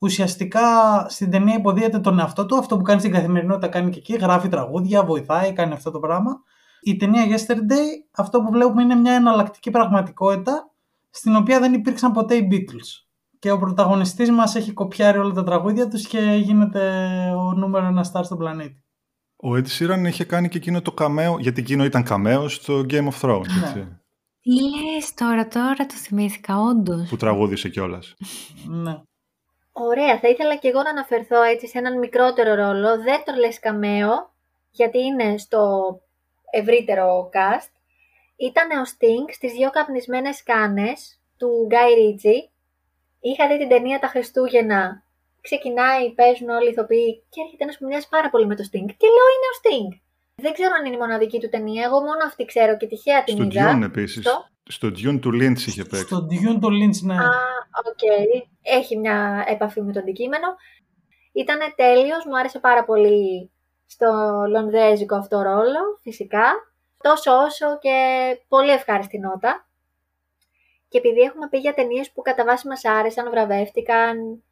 ουσιαστικά στην ταινία υποδίεται τον εαυτό του, αυτό που κάνει στην καθημερινότητα κάνει και εκεί, γράφει τραγούδια, βοηθάει, κάνει αυτό το πράγμα. Η ταινία Yesterday, αυτό που βλέπουμε είναι μια εναλλακτική πραγματικότητα, στην οποία δεν υπήρξαν ποτέ οι Beatles. Και ο πρωταγωνιστής μας έχει κοπιάρει όλα τα τραγούδια τους και γίνεται ο νούμερο ένα star στον πλανήτη. Ο Ed Sheeran είχε κάνει και εκείνο το καμέο, γιατί εκείνο ήταν καμέο στο Game of Thrones, έτσι. Τι λες τώρα, τώρα το θυμήθηκα, όντως. Που τραγούδισε κιόλας. Ναι. Ωραία, θα ήθελα και εγώ να αναφερθώ έτσι σε έναν μικρότερο ρόλο. Δεν το λες καμέο, γιατί είναι στο ευρύτερο cast. Ήταν ο Sting στις δύο καπνισμένες κάννες του Guy Ritchie. Είχα δει την ταινία τα Χριστούγεννα. Ξεκινάει, παίζουν όλοι οι ηθοποιοί και έρχεται ένας που μοιάζει πάρα πολύ με το Sting. Και λέω είναι ο Sting. Δεν ξέρω αν είναι η μοναδική του ταινία. Εγώ μόνο αυτή ξέρω και τυχαία την Στο είδα. Dune επίσης. Στο- Στο Dune του Lynch είχε παίξει. Στο Dune του Lynch, ναι. Α, οκ. Έχει μια επαφή με το αντικείμενο. Ήτανε τέλειος, μου άρεσε πάρα πολύ στο λονδρέζικο αυτό ρόλο, φυσικά. Τόσο όσο και πολύ ευχάριστη νότα. Και επειδή έχουμε πει για ταινίες που κατά βάση μας άρεσαν, βραβεύτηκαν,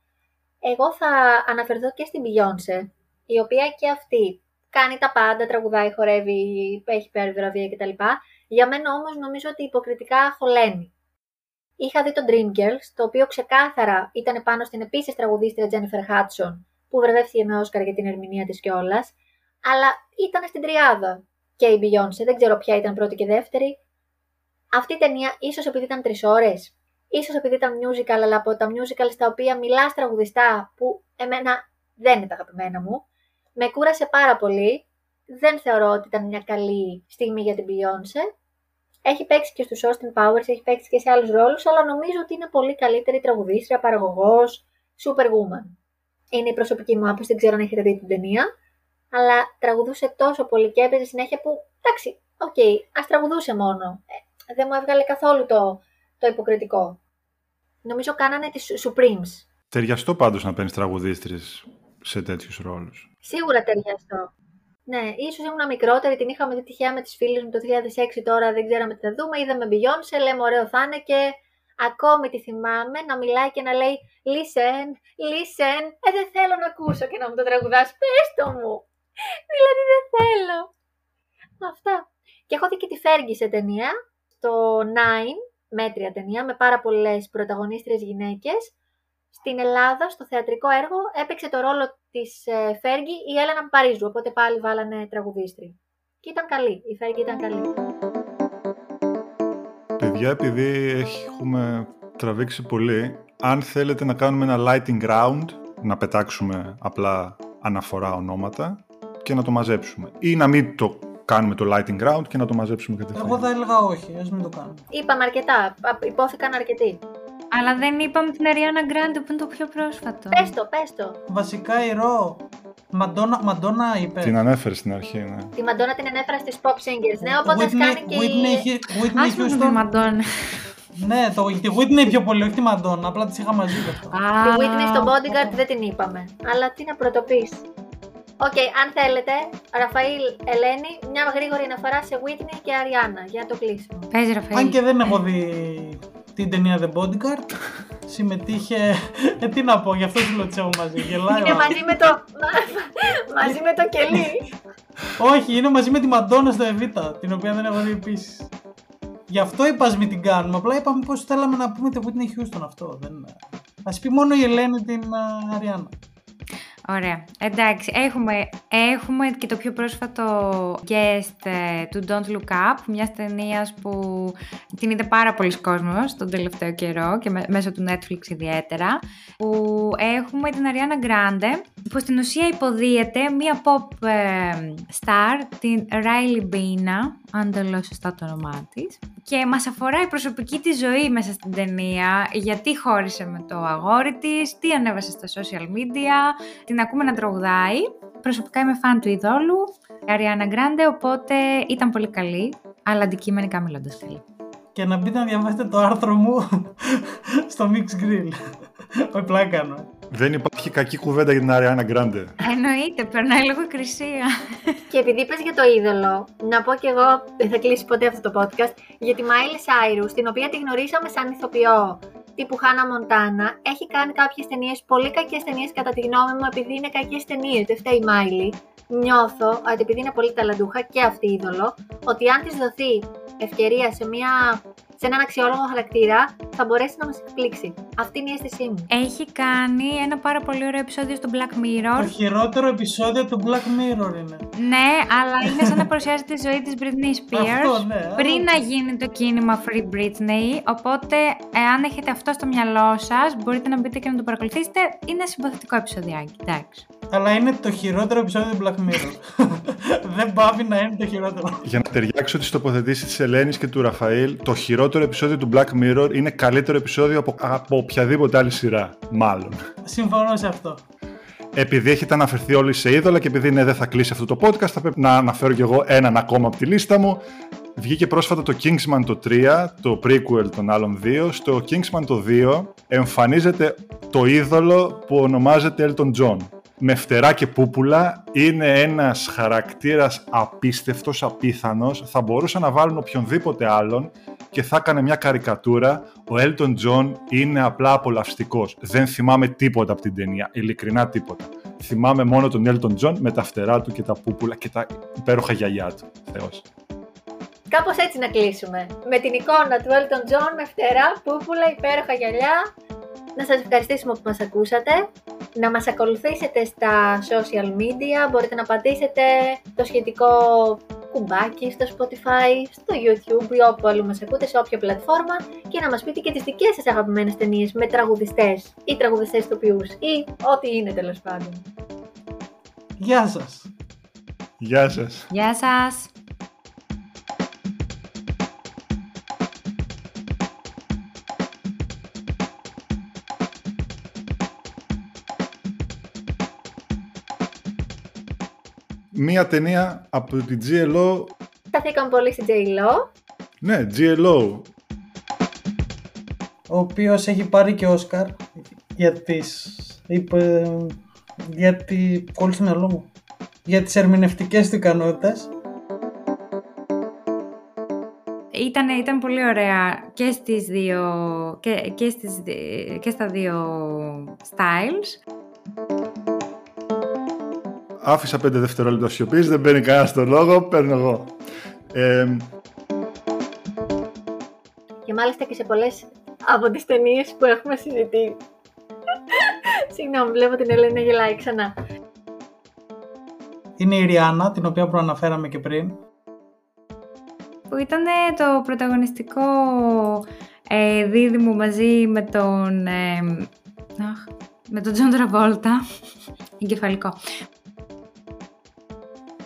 εγώ θα αναφερθώ και στην Beyoncé, η οποία και αυτή κάνει τα πάντα, τραγουδάει, χορεύει, έχει πάρει βραβεία κτλ. Για μένα όμως νομίζω ότι υποκριτικά χωλαίνει. Είχα δει το Dreamgirls, το οποίο ξεκάθαρα ήταν πάνω στην επίσης τραγουδίστρια Jennifer Hudson, που βραβεύτηκε με Όσκαρ για την ερμηνεία της κιόλας, αλλά ήταν στην τριάδα. Και η Beyoncé, δεν ξέρω ποια ήταν πρώτη και δεύτερη. Αυτή η ταινία, ίσως επειδή ήταν τρεις ώρες, ίσως επειδή ήταν musical, αλλά από τα musical στα οποία μιλάς τραγουδιστά, που εμένα δεν είναι τα αγαπημένα μου, με κούρασε πάρα πολύ. Δεν θεωρώ ότι ήταν μια καλή στιγμή για την Beyoncé. Έχει παίξει και στους Austin Powers, έχει παίξει και σε άλλους ρόλους, αλλά νομίζω ότι είναι πολύ καλύτερη τραγουδίστρια, παραγωγός, superwoman. Είναι η προσωπική μου άποψη, δεν ξέρω αν έχετε δει την ταινία, αλλά τραγουδούσε τόσο πολύ και έπαιζε συνέχεια που, εντάξει, οκ, ας τραγουδούσε μόνο. Ε, δεν μου έβγαλε καθόλου το, το υποκριτικό. Νομίζω κάνανε τις Supremes. Ταιριαστό πάντως να παίρνεις τραγουδίστριες σε τέτοιους ρόλους. Σίγουρα ταιριαστό. Ναι, ίσως ήμουν μικρότερη, την είχαμε δει τυχαία με τις φίλες μου το 2006 τώρα, δεν ξέραμε τι θα δούμε. Είδαμε Beyoncé, λέμε ωραίο θα είναι και ακόμη τη θυμάμαι να μιλάει και να λέει Listen, listen, ε, δεν θέλω να ακούσω και να μου το τραγουδάς, πες το μου. δηλαδή δεν θέλω. Αυτά. Και έχω δει και τη Fergie σε ταινία, το Nine, μέτρια ταινία, με πάρα πολλές πρωταγωνίστριες γυναίκες. Στην Ελλάδα, στο θεατρικό έργο, έπαιξε το ρόλο της ε, Φέργη η Έλενα Παρίζου, οπότε πάλι βάλανε τραγουδίστρια. Και ήταν καλή, η Φέργη ήταν καλή. Παιδιά, επειδή έχουμε τραβήξει πολύ, αν θέλετε να κάνουμε ένα lighting round, να πετάξουμε απλά αναφορά ονόματα και να το μαζέψουμε. Ή να μην το κάνουμε το lighting round και να το μαζέψουμε κατευθείαν. Εγώ θα έλεγα όχι, ας μην το κάνουμε. Είπαμε αρκετά, α, υπόθηκαν αρκετοί. Αλλά δεν είπαμε την Ariana Grande που είναι το πιο πρόσφατο. Πες το, πες το. Βασικά η Ρο, Μαντόνα, Μαντόνα είπε. Την ανέφερε στην αρχή, ναι. Τη Μαντόνα την ανέφερα στις pop singers, ναι, οπότε ας Whitney- κάνει και Whitney, η... Hu- Whitney Ας πούμε τη Houston. Μαντόνα. Ναι, το, τη Whitney πιο πολύ, όχι τη Μαντόνα. Απλά τις είχα μαζί γι' αυτό. Τη Whitney στο Bodyguard δεν την είπαμε. Αλλά τι να πρωτοπείς. Οκ, αν θέλετε, Ραφαήλ, Ελένη, μια γρήγορη αναφορά σε Whitney και Αριάννα για το κλείσιμο. Πες Ραφαήλ. Αν και δεν έχω δει την ταινία The Bodyguard, συμμετείχε. Ε, τι να πω, γι' αυτό σου λέω ότι έχω μαζί. Γελάει. Είναι ο μαζί με το, [laughs] μαζί με το κελί. Όχι, είναι μαζί με τη Μαντόνα στο Εβίτα, την οποία δεν έχω δει επίσης. Γι' αυτό είπας ας μην την κάνουμε. Απλά είπαμε πώ θέλαμε να πούμε τη Whitney Houston αυτό. Δεν... Α πει μόνο η Ελένη την uh, Αριάννα. Ωραία. Εντάξει, έχουμε, έχουμε και το πιο πρόσφατο guest ε, του Don't Look Up, μιας ταινίας που την είδε πάρα πολλοί κόσμος τον τελευταίο καιρό και μέσω του Netflix ιδιαίτερα, που έχουμε την Ariana Grande, που στην ουσία υποδίεται μια pop ε, star, την Riley Bina, αν το λέω σωστά το όνομά της. Και μας αφορά η προσωπική της ζωή μέσα στην ταινία, γιατί χώρισε με το αγόρι της, τι ανέβασε στα social media, την ακούμε να τραγουδάει. Προσωπικά είμαι φαν του ειδόλου, Ariana Grande, οπότε ήταν πολύ καλή, αλλά αντικειμενικά μιλώντας καλή. Και να μπείτε να διαβάσετε το άρθρο μου [laughs] στο Mix Grill. Όχι πλάκα κάνω. Δεν υπάρχει κακή κουβέντα για την Ariana Grande. Εννοείται, περνάει λίγο κρυσία. Και επειδή πες για το είδωλο, να πω κι εγώ, δεν θα κλείσει ποτέ αυτό το podcast, για τη Miley Cyrus, την οποία τη γνωρίσαμε σαν ηθοποιό τύπου Χάνα Μοντάνα, έχει κάνει κάποιες ταινίες, πολύ κακές ταινίες κατά τη γνώμη μου, επειδή είναι κακές ταινίες, δεν φταίει η Miley. Νιώθω ότι επειδή είναι πολύ ταλαντούχα και αυτή είδωλο, ότι αν της δοθεί ευκαιρία σε μια σε έναν αξιόλογο χαρακτήρα, θα μπορέσει να μας εκπλήξει. Αυτή είναι η αίσθησή μου. Έχει κάνει ένα πάρα πολύ ωραίο επεισόδιο στο Black Mirror. Το χειρότερο επεισόδιο του Black Mirror είναι. Ναι, αλλά είναι σαν να παρουσιάζει τη ζωή της Britney Spears Αυτό, ναι, πριν αλλά- να γίνει το κίνημα Free Britney. Οπότε, εάν έχετε αυτό στο μυαλό σας, μπορείτε να μπείτε και να το παρακολουθήσετε. Είναι συμπαθητικό επεισοδιάκι. Εντάξει. Αλλά είναι το χειρότερο επεισόδιο του Black Mirror. [laughs] δεν πάβει να είναι το χειρότερο. Για να ταιριάξω τις τοποθετήσεις της Ελένης και του Ραφαήλ, το χειρότερο επεισόδιο του Black Mirror είναι καλύτερο επεισόδιο από, από οποιαδήποτε άλλη σειρά. Μάλλον. Συμφωνώ σε αυτό. Επειδή έχετε αναφερθεί όλοι σε είδωλα και επειδή ναι, δεν θα κλείσει αυτό το podcast, θα πρέπει να αναφέρω κι εγώ έναν ακόμα από τη λίστα μου. Βγήκε πρόσφατα το Kingsman το 3, το prequel των άλλων δύο. Στο Kingsman το 2 εμφανίζεται το είδωλο που ονομάζεται Elton John. Με φτερά και πούπουλα είναι ένας χαρακτήρας απίστευτος, απίθανος. Θα μπορούσαν να βάλουν οποιονδήποτε άλλον και θα έκανε μια καρικατούρα. Ο Elton John είναι απλά απολαυστικός. Δεν θυμάμαι τίποτα από την ταινία, ειλικρινά τίποτα. Θυμάμαι μόνο τον Elton John με τα φτερά του και τα πούπουλα και τα υπέροχα γυαλιά του. Θεός. Κάπως έτσι να κλείσουμε. Με την εικόνα του Elton John με φτερά, πούπουλα, υπέροχα γυαλιά. Να σας ευχαριστήσουμε που μας ακούσατε. Να μας ακολουθήσετε στα social media. Μπορείτε να πατήσετε το σχετικό κουμπάκι στο Spotify, στο YouTube ή όπου αλλού μας ακούτε, σε όποια πλατφόρμα και να μας πείτε και τις δικές σας αγαπημένες ταινίες με τραγουδιστές ή τραγουδιστές τοπιούς ή ό,τι είναι τέλος πάντων. Γεια σας. Γεια σας. Γεια σας! Μία ταινία από την GLO. Σταθήκαμε πολύ στην J-Lo. Ναι, GLO. Ο οποίος έχει πάρει και Όσκαρ για τις... Είπε, για τη... Κόλλησε στο μυαλό μου. Για τις ερμηνευτικές του ικανότητες. Ήταν, ήταν πολύ ωραία και, στις δύο, και, και, στις, δι- και στα δύο styles. Άφησα πέντε δευτερόλεπτα σιωπής, δεν παίρνει κανένας το λόγο, παίρνω εγώ. Ε, Και μάλιστα και σε πολλές από τις ταινίες που έχουμε συζητήσει. [laughs] Συγγνώμη, βλέπω την Ελένη να γελάει ξανά. Είναι η Ριάννα, την οποία προαναφέραμε και πριν. Που ήταν το πρωταγωνιστικό ε, δίδυμο μαζί με τον... ε, αχ, με τον Τζον Τραβόλτα. [laughs] Εγκεφαλικό.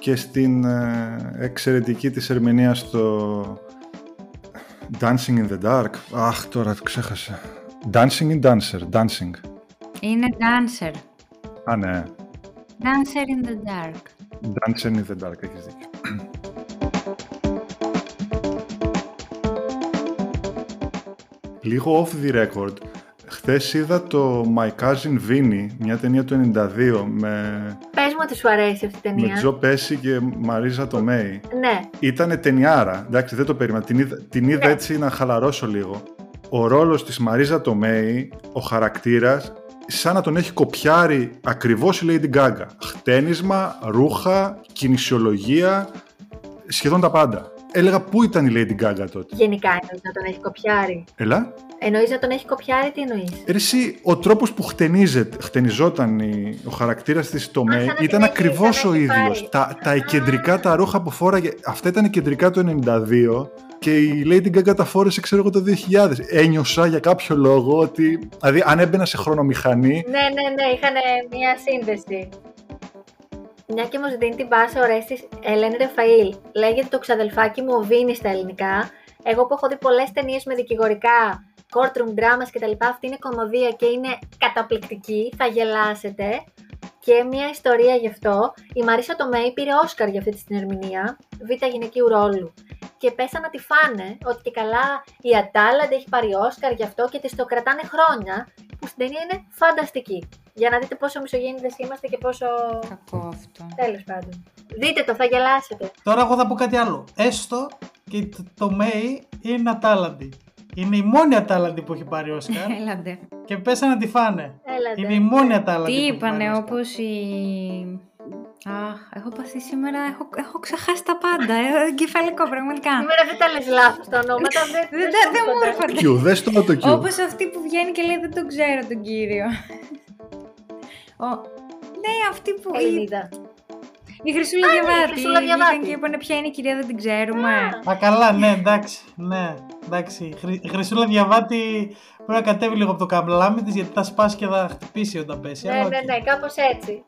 Και στην ε, εξαιρετική της ερμηνεία στο Dancing in the Dark. Αχ, τώρα το ξέχασα. Dancing in Dancer. Dancing. Είναι dancer. Α, ναι. Dancer in the dark. Dancing in the Dark, έχεις δίκιο. Λίγο off the record. Χθες είδα το My Cousin Vinny, μια ταινία του 92 με, Πες μου ότι σου αρέσει αυτή η με ταινία. Τζο Πέση και Μαρίζα Τομέη. Ναι. Ήτανε ταινιάρα, εντάξει δεν το περίμενα, την είδα, την είδα Ναι. έτσι να χαλαρώσω λίγο. Ο ρόλος της Μαρίζα Τομέη, ο χαρακτήρας, σαν να τον έχει κοπιάρει ακριβώς η Lady Gaga. Χτένισμα, ρούχα, κινησιολογία, σχεδόν τα πάντα. Έλεγα πού ήταν η Lady Gaga τότε. Γενικά εννοείς να τον έχει κοπιάρει. Έλα. Εννοείς να τον έχει κοπιάρει, τι εννοείς; Ρε Εσύ, ο τρόπος που χτενίζεται, χτενιζόταν η- ο χαρακτήρας της Τομέη σαν να την ήταν έχει- ακριβώς σαν ο να έχεις ίδιος. πάρει. Τα, τα κεντρικά τα ρούχα που φόραγε, αυτά ήταν κεντρικά το 92 και η Lady Gaga τα φόρεσε ξέρω εγώ το 2000. Ένιωσα για κάποιο λόγο ότι, δηλαδή αν έμπαινα σε χρονομηχανή, Ναι, ναι, ναι, είχαν μία σύνδεση. Μια και μου δίνει την πάσα ο Ρέστης Ελένη Ρεφαήλ. Λέγεται το ξαδελφάκι μου ο Βίνι στα ελληνικά. Εγώ που έχω δει πολλές ταινίες με δικηγορικά, courtroom dramas κτλ. Αυτή είναι κομμωδία και είναι καταπληκτική. Θα γελάσετε. Και μια ιστορία γι' αυτό. Η Μαρίσα Τομέη πήρε Όσκαρ για αυτή την ερμηνεία, β' γυναικείου ρόλου. Και πέσαν να τη φάνε ότι και καλά η Ατάλαντα έχει πάρει Όσκαρ γι' αυτό και της το κρατάνε χρόνια, που στην ταινία είναι φανταστική. Για να δείτε πόσο μισογέννητες είμαστε και πόσο. Κακό αυτό. Τέλος πάντων. Δείτε το, θα γελάσετε. Τώρα εγώ θα πω κάτι άλλο. Έστω και το, το Μέι είναι ατάλαντη. Είναι η μόνη ατάλαντη που έχει πάρει Όσκαρ [laughs] Έλαντε. και πέσαν να τη φάνε. Έλατε. Είναι η μόνη ατάλαντη Τι που έχει πάρει είπανε, Όσκαρ. όπως η... Αχ, έχω πάθει σήμερα, έχω, έχω ξεχάσει τα πάντα, ε, εγκεφαλικό πραγματικά. Σήμερα δεν τα λες λάθος τα ονόματα. δεν, [laughs] Δεν, δεν, δεν μου έρχονται. Q, δες το το Q. Όπως αυτή που βγαίνει και λέει δεν τον ξέρω τον κύριο. Ο... Ναι, αυτή που... Η, Ελληνίδα. η Χρυσούλα Α, ναι, η Διαβάτη. Χρυσούλα Διαβάτη. Βγήκαν και είπανε ποια είναι η κυρία, δεν την ξέρουμε. Α, καλά, ναι, εντάξει. Ναι, εντάξει. Η Χρυ- η Χρυσούλα Διαβάτη πρέπει να κατέβει λίγο από το καλάμι της γιατί θα σπάσει και θα χτυπήσει όταν πέσει. Ναι, αλλά ναι, οκ. ναι, κάπως έτσι.